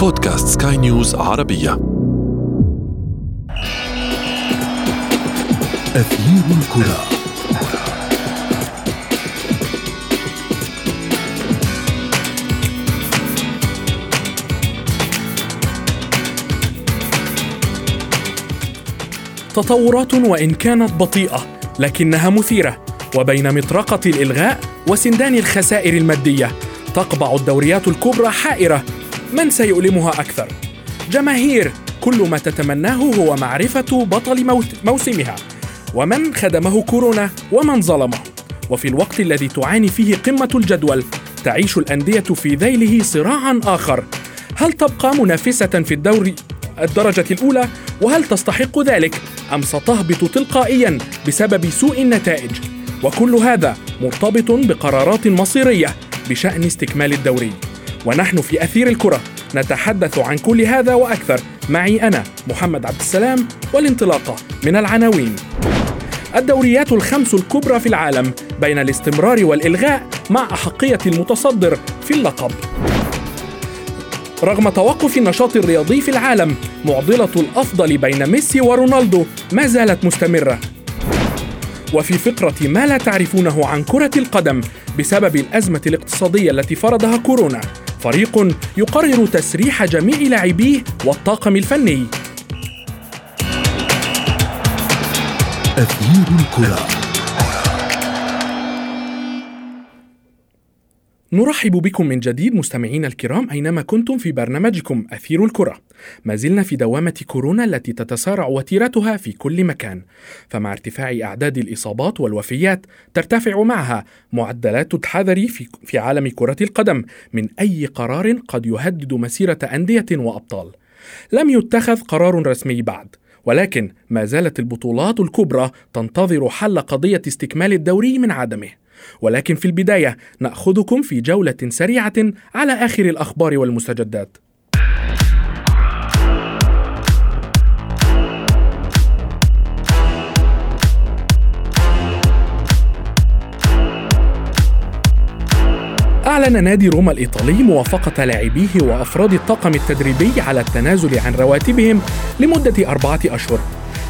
بودكاست سكاي نيوز عربية. أثير الكرة. تطورات وإن كانت بطيئة لكنها مثيرة. وبين مطرقة الإلغاء وسندان الخسائر المادية تقبع الدوريات الكبرى حائرة. من سيؤلمها أكثر؟ جماهير كل ما تتمناه هو معرفة بطل موسمها. ومن خدمه كورونا ومن ظلمه. وفي الوقت الذي تعاني فيه قمة الجدول تعيش الأندية في ذيله صراعا آخر. هل تبقى منافسة في الدوري الدرجة الأولى؟ وهل تستحق ذلك؟ أم ستهبط تلقائيا بسبب سوء النتائج؟ وكل هذا مرتبط بقرارات مصيرية بشأن استكمال الدوري. ونحن في أثير الكرة. نتحدث عن كل هذا وأكثر. معي أنا محمد عبد السلام والانطلاقة من العناوين. الدوريات الخمس الكبرى في العالم بين الاستمرار والإلغاء مع أحقية المتصدر في اللقب. رغم توقف النشاط الرياضي في العالم معضلة الأفضل بين ميسي ورونالدو ما زالت مستمرة. وفي فقرة ما لا تعرفونه عن كرة القدم بسبب الأزمة الاقتصادية التي فرضها كورونا فريق يقرر تسريح جميع لاعبيه والطاقم الفني. أثير الكرة. نرحب بكم من جديد مستمعينا الكرام أينما كنتم في برنامجكم أثير الكرة. ما زلنا في دوامة كورونا التي تتسارع وتيرتها في كل مكان، فمع ارتفاع أعداد الإصابات والوفيات ترتفع معها معدلات الحذر في في عالم كرة القدم من أي قرار قد يهدد مسيرة أندية وأبطال. لم يتخذ قرار رسمي بعد، ولكن ما زالت البطولات الكبرى تنتظر حل قضية استكمال الدوري من عدمه. ولكن في البداية نأخذكم في جولة سريعة على آخر الأخبار والمستجدات. أعلن نادي روما الإيطالي موافقة لاعبيه وأفراد الطاقم التدريبي على التنازل عن رواتبهم لمدة أربعة أشهر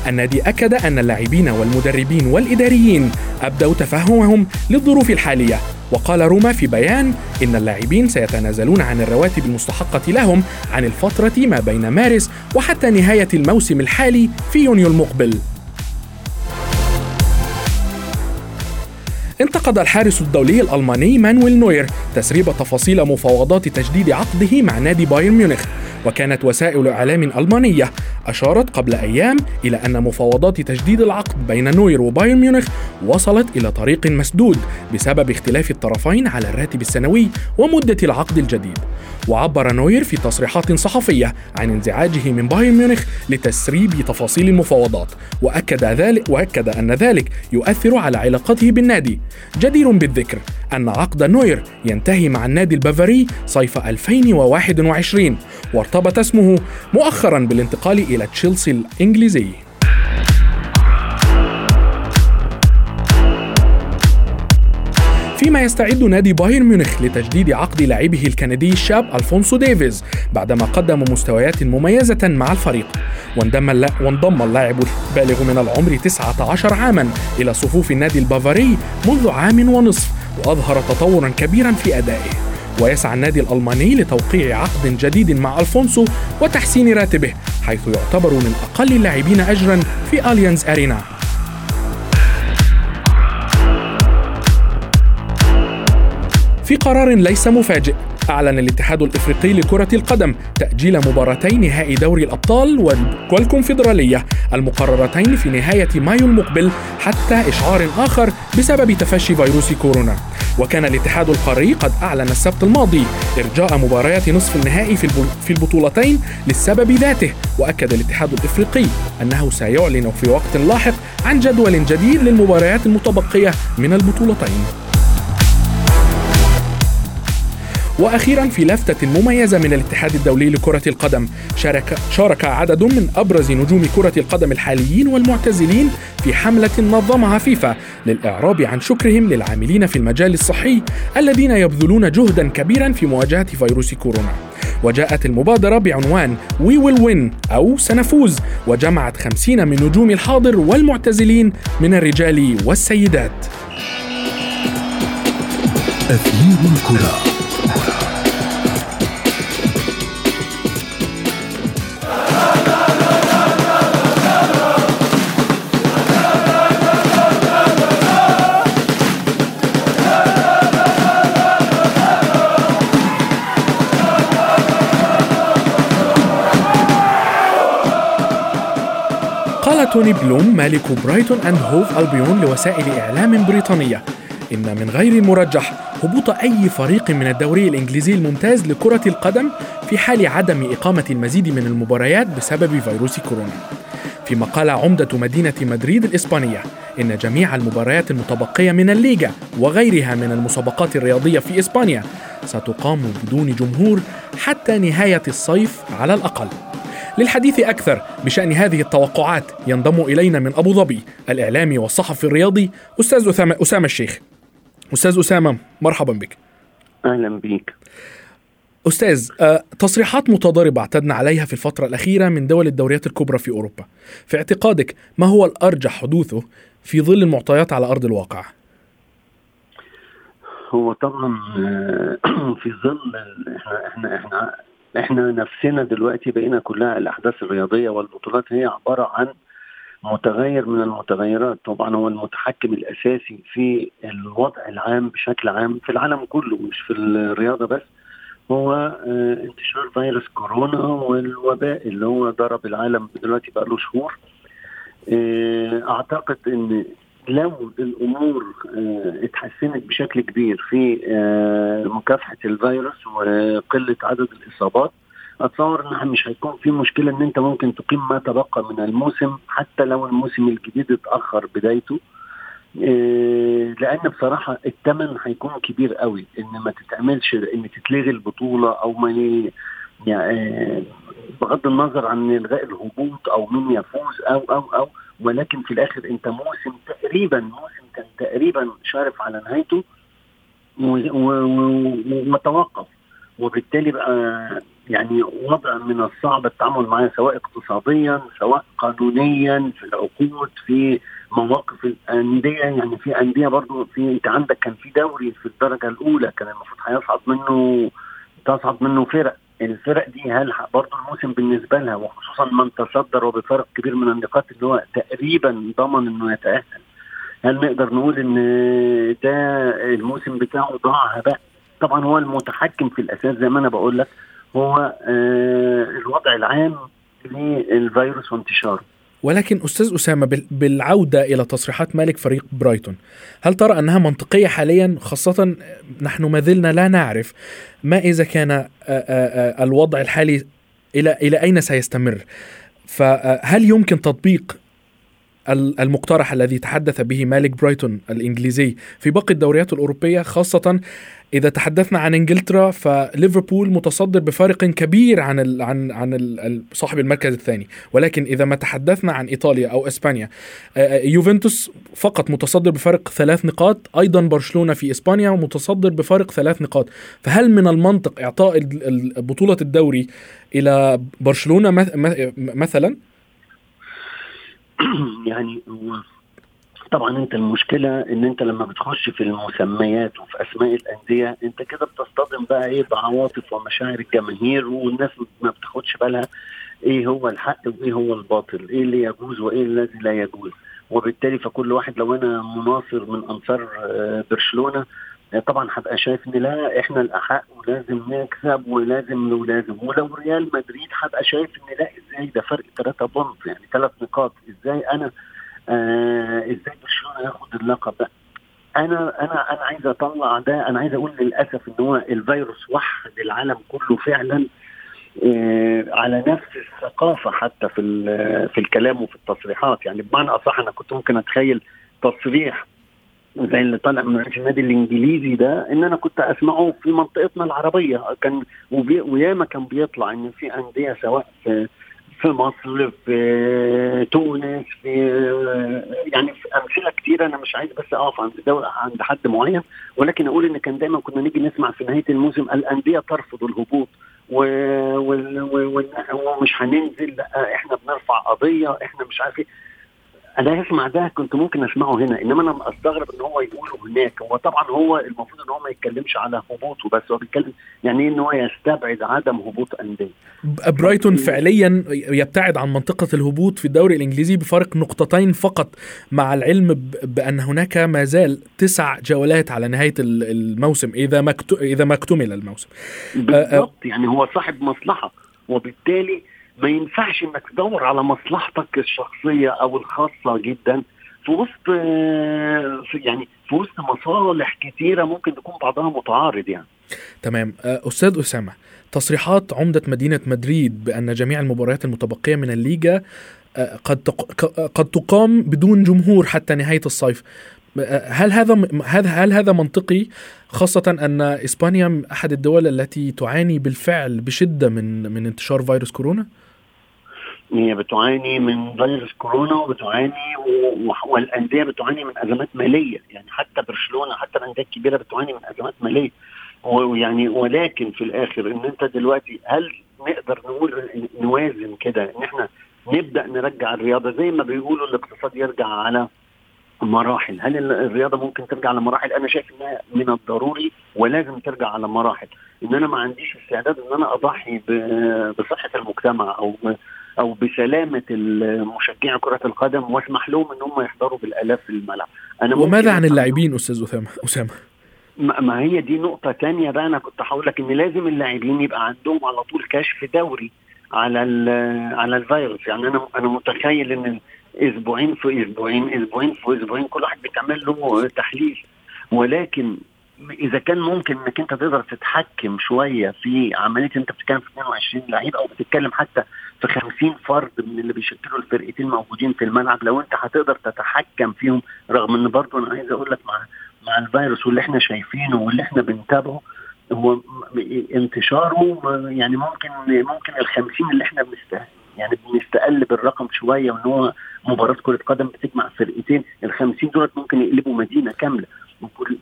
النادي أكد أن اللاعبين والمدربين والإداريين أبدوا تفهمهم للظروف الحالية. وقال روما في بيان إن اللاعبين سيتنازلون عن الرواتب المستحقة لهم عن الفترة ما بين مارس وحتى نهاية الموسم الحالي في يونيو المقبل. انتقد الحارس الدولي الألماني مانويل نوير تسريب تفاصيل مفاوضات تجديد عقده مع نادي بايرن ميونخ. وكانت وسائل إعلام ألمانية أشارت قبل أيام إلى أن مفاوضات تجديد العقد بين نوير وبايرن ميونخ وصلت إلى طريق مسدود بسبب اختلاف الطرفين على الراتب السنوي ومدة العقد الجديد. وعبر نوير في تصريحات صحفية عن انزعاجه من بايرن ميونخ لتسريب تفاصيل المفاوضات وأكد ذلك وأكد أن ذلك يؤثر على علاقته بالنادي. جدير بالذكر أن عقد نوير ينتهي مع النادي البافاري صيف 2021 وارتبط اسمه مؤخرا بالانتقال إلى تشيلسي الإنجليزي فيما يستعد نادي بايرن ميونخ لتجديد عقد لاعبه الكندي الشاب ألفونسو ديفيز بعدما قدم مستويات مميزة مع الفريق وانضم. وانضم اللاعب البالغ من العمر 19 عاما إلى صفوف النادي البافاري منذ عام ونصف وأظهر تطورا كبيرا في أدائه ويسعى النادي الألماني لتوقيع عقد جديد مع ألفونسو وتحسين راتبه حيث يعتبر من أقل اللاعبين أجرا في أليانز أرينا. في قرار ليس مفاجئ أعلن الاتحاد الإفريقي لكرة القدم تأجيل مباراتي نهائي دوري الأبطال وال- والكونفدرالية المقررتين في نهاية مايو المقبل حتى إشعار آخر بسبب تفشي فيروس كورونا. وكان الاتحاد القاري قد أعلن السبت الماضي إرجاء مباريات نصف النهائي في البطولتين للسبب ذاته وأكد الاتحاد الإفريقي أنه سيعلن في وقت لاحق عن جدول جديد للمباريات المتبقية من البطولتين. وأخيرا في لفتة مميزة من الاتحاد الدولي لكرة القدم شارك شارك عدد من أبرز نجوم كرة القدم الحاليين والمعتزلين في حملة نظمها فيفا للإعراب عن شكرهم للعاملين في المجال الصحي الذين يبذلون جهدا كبيرا في مواجهة فيروس كورونا. وجاءت المبادرة بعنوان We Will Win أو سنفوز وجمعت خمسين من نجوم الحاضر والمعتزلين من الرجال والسيدات. أثير الكرة. توني بلوم مالك برايتون أند هوف ألبيون لوسائل إعلام بريطانية. إن من غير المرجح هبوط أي فريق من الدوري الإنجليزي الممتاز لكرة القدم في حال عدم إقامة المزيد من المباريات بسبب فيروس كورونا. فيما قال عمدة مدينة مدريد الإسبانية إن جميع المباريات المتبقية من الليغا وغيرها من المسابقات الرياضية في إسبانيا ستقام بدون جمهور حتى نهاية الصيف على الأقل. للحديث أكثر بشأن هذه التوقعات ينضم إلينا من أبو ظبي الإعلامي والصحفي الرياضي أستاذ أسامة, أسامة الشيخ. أستاذ أسامة مرحبا بك. أهلا بك أستاذ آه، تصريحات متضاربة اعتدنا عليها في الفترة الأخيرة من دول الدوريات الكبرى في أوروبا. في اعتقادك ما هو الأرجح حدوثه في ظل المعطيات على أرض الواقع؟ هو طبعا آه، في ظل إحنا إحنا إحنا إحنا نفسنا دلوقتي بقينا كلها الأحداث الرياضية والبطولات هي عبارة عن متغير من المتغيرات. طبعا هو المتحكم الأساسي في الوضع العام بشكل عام في العالم كله مش في الرياضة بس. هو آه، انتشار فيروس كورونا والوباء اللي هو ضرب العالم دلوقتي بقى له شهور. آه، أعتقد إن لو الأمور آه، اتحسنت بشكل كبير في آه، مكافحة الفيروس وقلة عدد الإصابات. أتصور ان مش هيكون في مشكلة إن أنت ممكن تقيم ما تبقى من الموسم حتى لو الموسم الجديد اتأخر بدايته. آه، لأن بصراحة الثمن هيكون كبير قوي. إن ما تتعملش إن تتلغي البطولة أو ما يعني بغض النظر عن إلغاء الهبوط أو مين يفوز أو أو أو ولكن في الآخر أنت موسم تقريبا موسم كان تقريبا شارف على نهايته ومتوقف. وبالتالي بقى يعني وضع من الصعب التعامل معاه سواء اقتصاديا سواء قانونيا في العقود في مواقف الأندية. يعني في أندية برضو في أنت عندك كان في دوري في الدرجة الأولى كان المفروض هيصعد منه تصعد منه فرق. الفرق دي هل برضه الموسم بالنسبة لها وخصوصا من تصدر وبفرق كبير من النقاط اللي هو تقريبا ضمن إنه يتأهل. هل نقدر نقول إن ده الموسم بتاعه ضاع هباء طبعا هو المتحكم في الأساس زي ما أنا بقول لك هو آه الوضع العام للفيروس وانتشاره. ولكن أستاذ أسامة بالعودة إلى تصريحات مالك فريق برايتون هل ترى أنها منطقية حاليا؟ خاصة نحن ما زلنا لا نعرف ما إذا كان الوضع الحالي إلى إلى أين سيستمر؟ فهل يمكن تطبيق المقترح الذي تحدث به مالك برايتون الإنجليزي في باقي الدوريات الأوروبية خاصة إذا تحدثنا عن إنجلترا فليفربول متصدر بفارق كبير عن ال عن عن صاحب المركز الثاني. ولكن إذا ما تحدثنا عن إيطاليا أو إسبانيا آه، آه، يوفنتوس فقط متصدر بفارق ثلاث نقاط أيضا برشلونة في إسبانيا متصدر بفارق ثلاث نقاط. فهل من المنطق إعطاء بطولة الدوري إلى برشلونة مثلا؟ يعني طبعا أنت المشكلة إن أنت لما بتخش في المسميات وفي أسماء الأندية أنت كده بتصطدم بقى إيه بعواطف ومشاعر الجماهير والناس ما بتاخدش بالها إيه هو الحق وإيه هو الباطل إيه اللي يجوز وإيه الذي لا يجوز. وبالتالي فكل واحد لو أنا مناصر من أنصار آه، برشلونة آه، طبعا هبقى شايف إن لا إحنا الأحق ولازم نكسب ولازم ولازم ولو ريال مدريد هبقى شايف إن لا إزاي ده فرق 3 بونت يعني ثلاث نقاط إزاي أنا إزاي برشلونة ياخد اللقب ده؟ أنا أنا أنا عايز أطلع ده أنا عايز أقول للأسف إن هو الفيروس وحد العالم كله فعلا آه على نفس الثقافة حتى في في الكلام وفي التصريحات. يعني بمعنى أصح أنا كنت ممكن أتخيل تصريح زي اللي طالع من النادي الإنجليزي ده إن أنا كنت أسمعه في منطقتنا العربية. كان وياما كان بيطلع إن في أندية سواء في في مصر في تونس في يعني في أمثلة كثيره أنا مش عايز بس أقف عند عند حد معين ولكن أقول إن كان دايما كنا نيجي نسمع في نهاية الموسم الأندية ترفض الهبوط ومش هننزل إحنا بنرفع قضية إحنا مش عارف إيه. أنا اسمع ده كنت ممكن أسمعه هنا إنما أنا استغرب إن هو يقوله هناك. هو طبعا هو المفروض إن هو ما يتكلمش على هبوطه بس هو بيتكلم يعني إيه إن هو يستبعد عدم هبوط أندية. برايتون فعليا يبتعد عن منطقة الهبوط في الدوري الإنجليزي بفارق نقطتين فقط مع العلم بأن هناك ما زال تسع جولات على نهاية الموسم إذا ما إذا ما اكتمل الموسم. بالضبط يعني هو صاحب مصلحة وبالتالي ما ينفعش إنك تدور على مصلحتك الشخصية أو الخاصة جدا. في وسط يعني في وسط مصالح كثيره ممكن تكون بعضها متعارض يعني. تمام. أستاذ أسامة تصريحات عمدة مدينة مدريد بأن جميع المباريات المتبقية من الليغا قد قد تقام بدون جمهور حتى نهاية الصيف. هل هذا هذا هل هذا منطقي؟ خاصة أن إسبانيا أحد الدول التي تعاني بالفعل بشدة من من انتشار فيروس كورونا؟ هي بتعاني من فيروس كورونا وبتعاني والأندية بتعاني من أزمات مالية. يعني حتى برشلونة حتى الأندية الكبيرة بتعاني من أزمات مالية. ويعني ولكن في الآخر إن أنت دلوقتي هل نقدر نقول نوازن كده إن إحنا نبدأ نرجع الرياضة زي ما بيقولوا الاقتصاد يرجع على مراحل؟ هل الرياضة ممكن ترجع على مراحل؟ أنا شايف إنها من الضروري ولازم ترجع على مراحل. إن أنا ما عنديش استعداد إن أنا أضحي بصحة المجتمع أو أو بسلامة مشجعي كرة القدم واسمح لهم إن هم يحضروا بالآلاف في الملعب. أنا وماذا عن اللاعبين أستاذ أسامة؟ أسامة. ما هي دي نقطة تانية بقى أنا كنت هقول لك إن لازم اللاعبين يبقى عندهم على طول كشف دوري على على الفيروس. يعني أنا أنا متخيل إن أسبوعين في أسبوعين أسبوعين في أسبوعين كل واحد بيتعمل له تحليل. ولكن إذا كان ممكن إنك أنت تقدر تتحكم شوية في عملية أنت بتتكلم في 22 لعيب أو بتتكلم حتى في 50 فرد من اللي بيشكلوا الفرقتين موجودين في الملعب لو أنت هتقدر تتحكم فيهم رغم إن برضه أنا عايز أقول لك مع مع الفيروس واللي إحنا شايفينه واللي إحنا بنتابعه هو انتشاره يعني ممكن ممكن ال 50 اللي إحنا بنستهل يعني بنستقلب الرقم شوية وإن هو مباراة كرة قدم بتجمع فرقتين ال 50 دولت ممكن يقلبوا مدينة كاملة وكل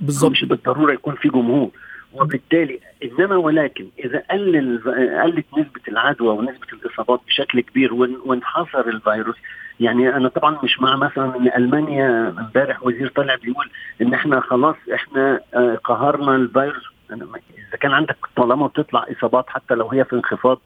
بالظبط مش بالضرورة يكون في جمهور. وبالتالي إنما ولكن إذا قلل قلت نسبة العدوى ونسبة الإصابات بشكل كبير وانحصر الفيروس يعني أنا طبعا مش مع مثلا إن ألمانيا امبارح وزير طلع بيقول إن إحنا خلاص إحنا قهرنا الفيروس. إذا كان عندك طالما بتطلع إصابات حتى لو هي في انخفاض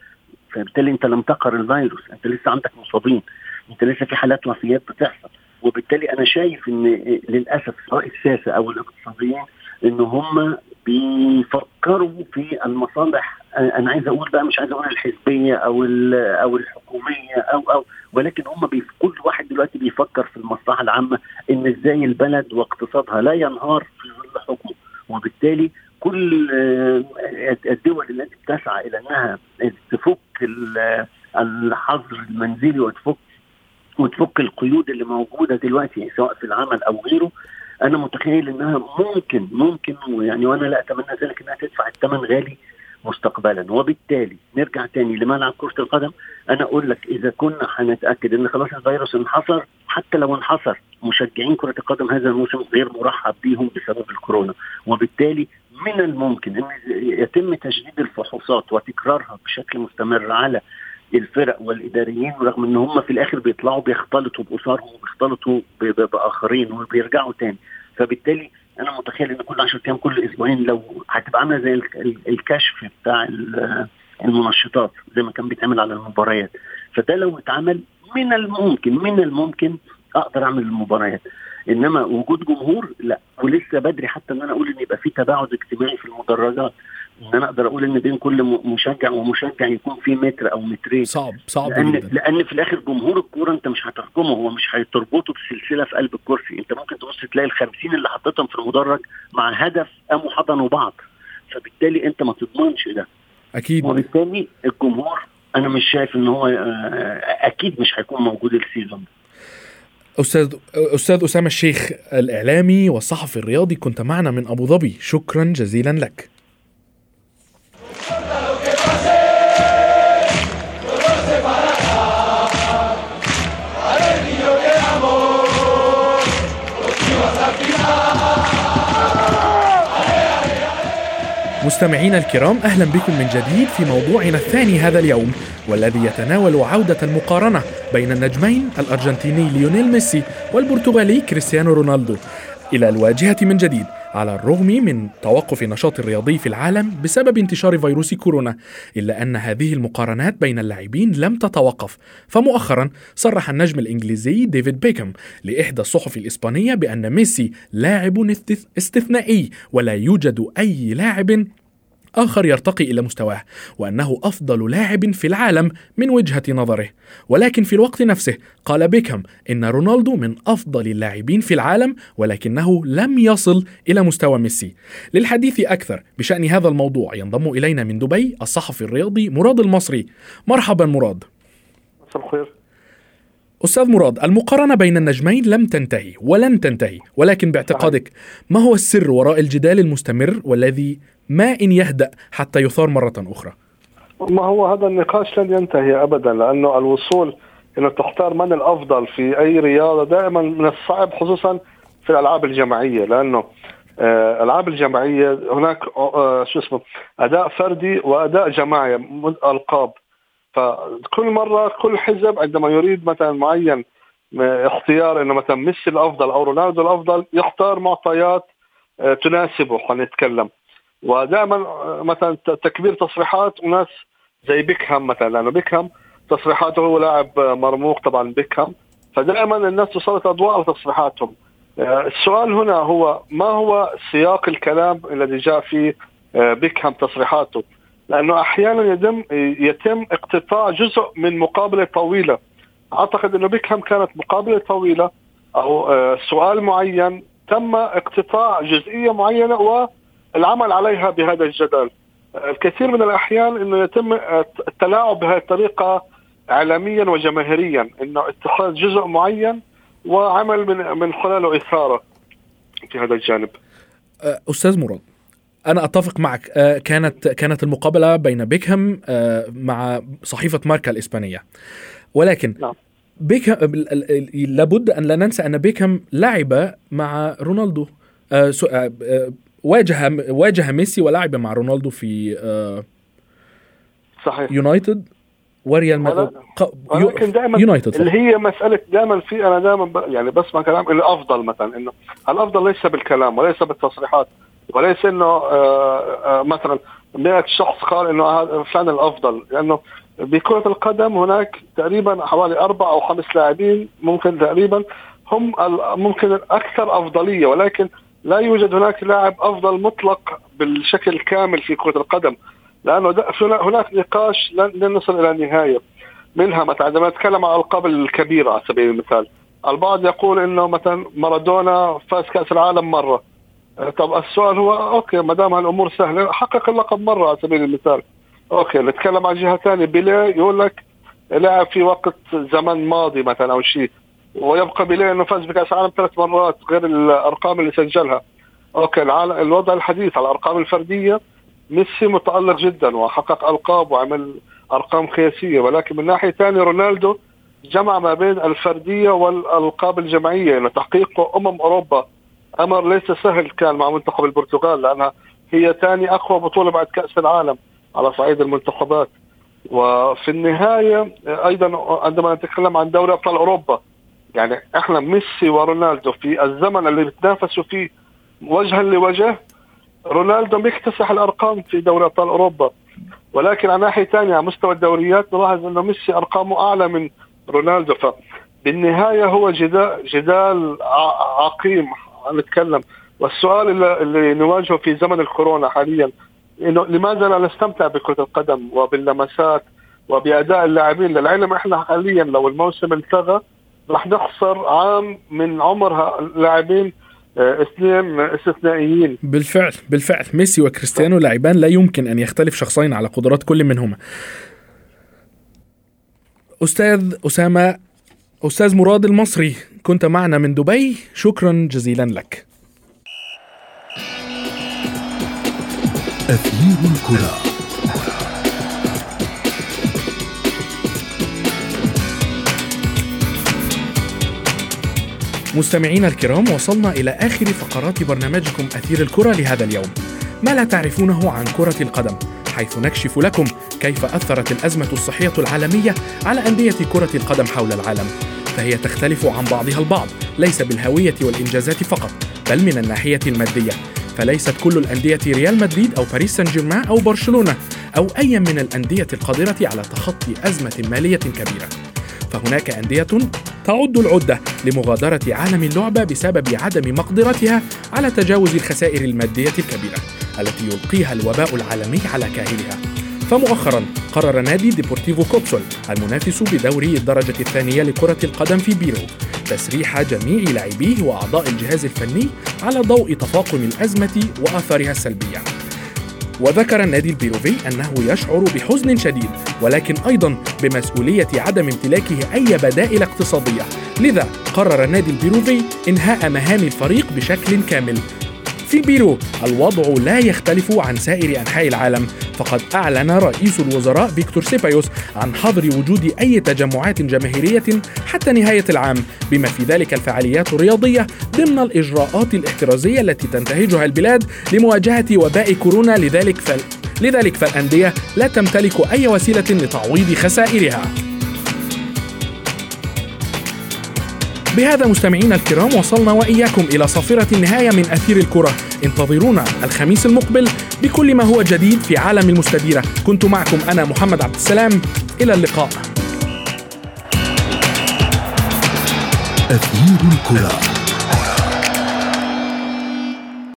فبالتالي أنت لم تقهر الفيروس أنت لسه عندك مصابين أنت لسه في حالات وفيات بتحصل. وبالتالي أنا شايف إن للأسف سواء الساسة أو الاقتصاديين إن هم بيفكروا في المصالح. أنا عايز أقول بقى مش عايز أقول الحزبية أو أو الحكومية أو أو ولكن هم كل واحد دلوقتي بيفكر في المصلحة العامة إن إزاي البلد واقتصادها لا ينهار في ظل حكمه وبالتالي كل الدول التي بتسعى إلى إنها تفك الحظر المنزلي وتفك وتفك القيود اللي موجودة دلوقتي سواء في العمل أو غيره أنا متخيل إنها ممكن ممكن يعني وأنا لا أتمنى ذلك إنها تدفع الثمن غالي مستقبلا. وبالتالي نرجع تاني لملعب كرة القدم. أنا أقول لك إذا كنا هنتأكد إن خلاص الفيروس انحصر حتى لو انحصر مشجعين كرة القدم هذا الموسم غير مرحب بيهم بسبب الكورونا. وبالتالي من الممكن إن يتم تجديد الفحوصات وتكرارها بشكل مستمر على الفرق والإداريين رغم إن هم في الآخر بيطلعوا بيختلطوا بأسرهم وبيختلطوا بآخرين وبيرجعوا تاني. فبالتالي أنا متخيل إن كل 10 أيام كل أسبوعين لو هتبقى عاملة زي الكشف بتاع المنشطات زي ما كان بيتعمل على المباريات. فده لو اتعمل من الممكن من الممكن أقدر أعمل المباريات. إنما وجود جمهور لا ولسه بدري حتى إن أنا أقول إن يبقى في تباعد اجتماعي في المدرجات. إن أنا أقدر أقول إن بين كل مشجع ومشجع يكون في متر أو مترين. صعب صعب لأن جدا. لأن في الآخر جمهور الكورة أنت مش هتحكمه هو مش هتربطه بسلسلة في قلب الكرسي. أنت ممكن تبص تلاقي ال 50 اللي حطيتهم في المدرج مع هدف قاموا حضنوا بعض. فبالتالي أنت ما تضمنش ده. أكيد. وبالتالي الجمهور أنا مش شايف إن هو أكيد مش هيكون موجود السيزون أستاذ أستاذ أسامة الشيخ الإعلامي والصحفي الرياضي كنت معنا من أبو ظبي. شكرا جزيلا لك. مستمعينا الكرام أهلا بكم من جديد في موضوعنا الثاني هذا اليوم والذي يتناول عودة المقارنة بين النجمين الأرجنتيني ليونيل ميسي والبرتغالي كريستيانو رونالدو. إلى الواجهة من جديد. على الرغم من توقف النشاط الرياضي في العالم بسبب انتشار فيروس كورونا إلا أن هذه المقارنات بين اللاعبين لم تتوقف. فمؤخرا صرح النجم الإنجليزي ديفيد بيكم لإحدى الصحف الإسبانية بأن ميسي لاعب استثنائي ولا يوجد أي لاعب آخر يرتقي إلى مستواه وأنه أفضل لاعب في العالم من وجهة نظره. ولكن في الوقت نفسه قال بيكهام إن رونالدو من أفضل اللاعبين في العالم ولكنه لم يصل إلى مستوى ميسي. للحديث أكثر بشأن هذا الموضوع ينضم إلينا من دبي الصحفي الرياضي مراد المصري. مرحبا مراد. مساء الخير. أستاذ مراد المقارنة بين النجمين لم تنتهي ولن تنتهي ولكن باعتقادك ما هو السر وراء الجدال المستمر والذي ما إن يهدأ حتى يثار مرة أخرى. ما هو هذا النقاش لن ينتهي أبدا لأنه الوصول انه تختار من الأفضل في أي رياضة دائما من الصعب خصوصا في الألعاب الجماعية لأنه آه، الألعاب الجماعية هناك آه، شو اسمه أداء فردي وأداء جماعي ألقاب. فكل مرة كل حزب عندما يريد مثلا معين اختيار إنه مثلا ميسي الأفضل أو رونالدو الأفضل يختار معطيات آه، تناسبه خلينا نتكلم. ودائما آه، مثلا تكبير تصريحات وناس زي بيكهام مثلا لأنه بيكهام تصريحاته هو لاعب مرموق طبعا بيكهام. فدائما الناس تسلط أضواء على تصريحاتهم آه، السؤال هنا هو ما هو سياق الكلام الذي جاء فيه بيكهام تصريحاته؟ لأنه أحيانا يتم يتم اقتطاع جزء من مقابلة طويلة. أعتقد إنه بيكهام كانت مقابلة طويلة أو آه، سؤال معين تم اقتطاع جزئية معينة والعمل عليها بهذا الجدل. الكثير من الأحيان إنه يتم التلاعب بهذه الطريقة اعلاميا وجماهيريا إنه اتخاذ جزء معين وعمل من من خلاله إثارة في هذا الجانب. أستاذ مراد أنا أتفق معك. آه، كانت كانت المقابلة بين بيكهام آه، مع صحيفة ماركا الإسبانية. ولكن نعم. بيكهام لابد أن لا ننسى أن بيكهام لعب مع رونالدو. واجه واجه ميسي ولعب مع رونالدو في صحيح. يونايتد وريال مدريد. ولكن دائما يونايتد اللي هي مسألة دائما في أنا دائما يعني بسمع كلام الافضل مثلا إنه الأفضل ليس بالكلام وليس بالتصريحات وليس إنه آه، آه، مثلا 100 شخص قال إنه هذا فلان الأفضل لأنه بكرة القدم هناك تقريبا حوالي أربع أو خمس لاعبين ممكن تقريبا هم ممكن الأكثر أفضلية ولكن لا يوجد هناك لاعب أفضل مطلق بالشكل كامل في كرة القدم لأنه هناك نقاش لن نصل إلى نهاية. منها مثلا عندما نتكلم عن الألقاب الكبيرة على سبيل المثال البعض يقول إنه مثلا مارادونا فاز كأس العالم مرة. طب السؤال هو okay ما دام الأمور سهلة حقق اللقب مرة على سبيل المثال. okay نتكلم عن جهة ثانية بيليه يقول لك لعب في وقت زمن ماضي مثلا أو شيء. ويبقى بيليه إنه فاز بكأس العالم ثلاث مرات غير الأرقام اللي سجلها. okay الوضع الحديث على الأرقام الفردية ميسي متألق جدا وحقق ألقاب وعمل أرقام قياسية. ولكن من ناحية ثانية رونالدو جمع ما بين الفردية والألقاب الجماعية. يعني تحقيق أمم أوروبا أمر ليس سهل كان مع منتخب البرتغال لأنها هي ثاني أقوى بطولة بعد كأس العالم على صعيد المنتخبات. وفي النهاية أيضا عندما نتكلم عن دوري أبطال أوروبا يعني إحنا ميسي ورونالدو في الزمن اللي بتنافسوا فيه وجها لوجه رونالدو بيكتسح الأرقام في دوري أبطال أوروبا. ولكن على ناحية ثانية على مستوى الدوريات نلاحظ إنه ميسي أرقامه أعلى من رونالدو. فبالنهاية هو جدال جدال عقيم نتكلم والسؤال اللي نواجهه في زمن الكورونا حاليا إنه لماذا لا نستمتع بكرة القدم وباللمسات وبأداء اللاعبين؟ للعلم إحنا حاليا لو الموسم التغى راح نخسر عام من عمر اللاعبين آه، اثنين استثنائيين. بالفعل بالفعل. ميسي وكريستيانو لاعبان لا يمكن أن يختلف شخصين على قدرات كل منهما. أستاذ أسامة أستاذ مراد المصري كنت معنا من دبي. شكرا جزيلا لك. أثير الكرة. مستمعينا الكرام وصلنا إلى آخر فقرات برنامجكم أثير الكرة لهذا اليوم. ما لا تعرفونه عن كرة القدم حيث نكشف لكم كيف أثرت الأزمة الصحية العالمية على أندية كرة القدم حول العالم. فهي تختلف عن بعضها البعض ليس بالهوية والإنجازات فقط بل من الناحية المادية. فليست كل الأندية ريال مدريد أو باريس سان جيرمان أو برشلونة أو أي من الأندية القادرة على تخطي أزمة مالية كبيرة. فهناك أندية تعد العدة لمغادرة عالم اللعبة بسبب عدم مقدرتها على تجاوز الخسائر المادية الكبيرة التي يلقيها الوباء العالمي على كاهلها. فمؤخرا قرر نادي ديبورتيفو كوبسول المنافس بدوري الدرجة الثانية لكرة القدم في بيرو تسريح جميع لاعبيه وأعضاء الجهاز الفني على ضوء تفاقم الأزمة وآثارها السلبية. وذكر النادي البيروفي أنه يشعر بحزن شديد ولكن أيضا بمسؤولية عدم امتلاكه أي بدائل اقتصادية. لذا قرر النادي البيروفي إنهاء مهام الفريق بشكل كامل. في بيرو. الوضع لا يختلف عن سائر أنحاء العالم. فقد أعلن رئيس الوزراء فيكتور سيبايوس عن حظر وجود أي تجمعات جماهيرية حتى نهاية العام بما في ذلك الفعاليات الرياضية ضمن الإجراءات الاحترازية التي تنتهجها البلاد لمواجهة وباء كورونا. لذلك فال... لذلك فالأندية لا تمتلك أي وسيلة لتعويض خسائرها. بهذا مستمعينا الكرام وصلنا وإياكم إلى صافرة النهاية من أثير الكرة. انتظرونا الخميس المقبل بكل ما هو جديد في عالم المستديرة. كنت معكم أنا محمد عبد السلام. إلى اللقاء. أثير الكرة.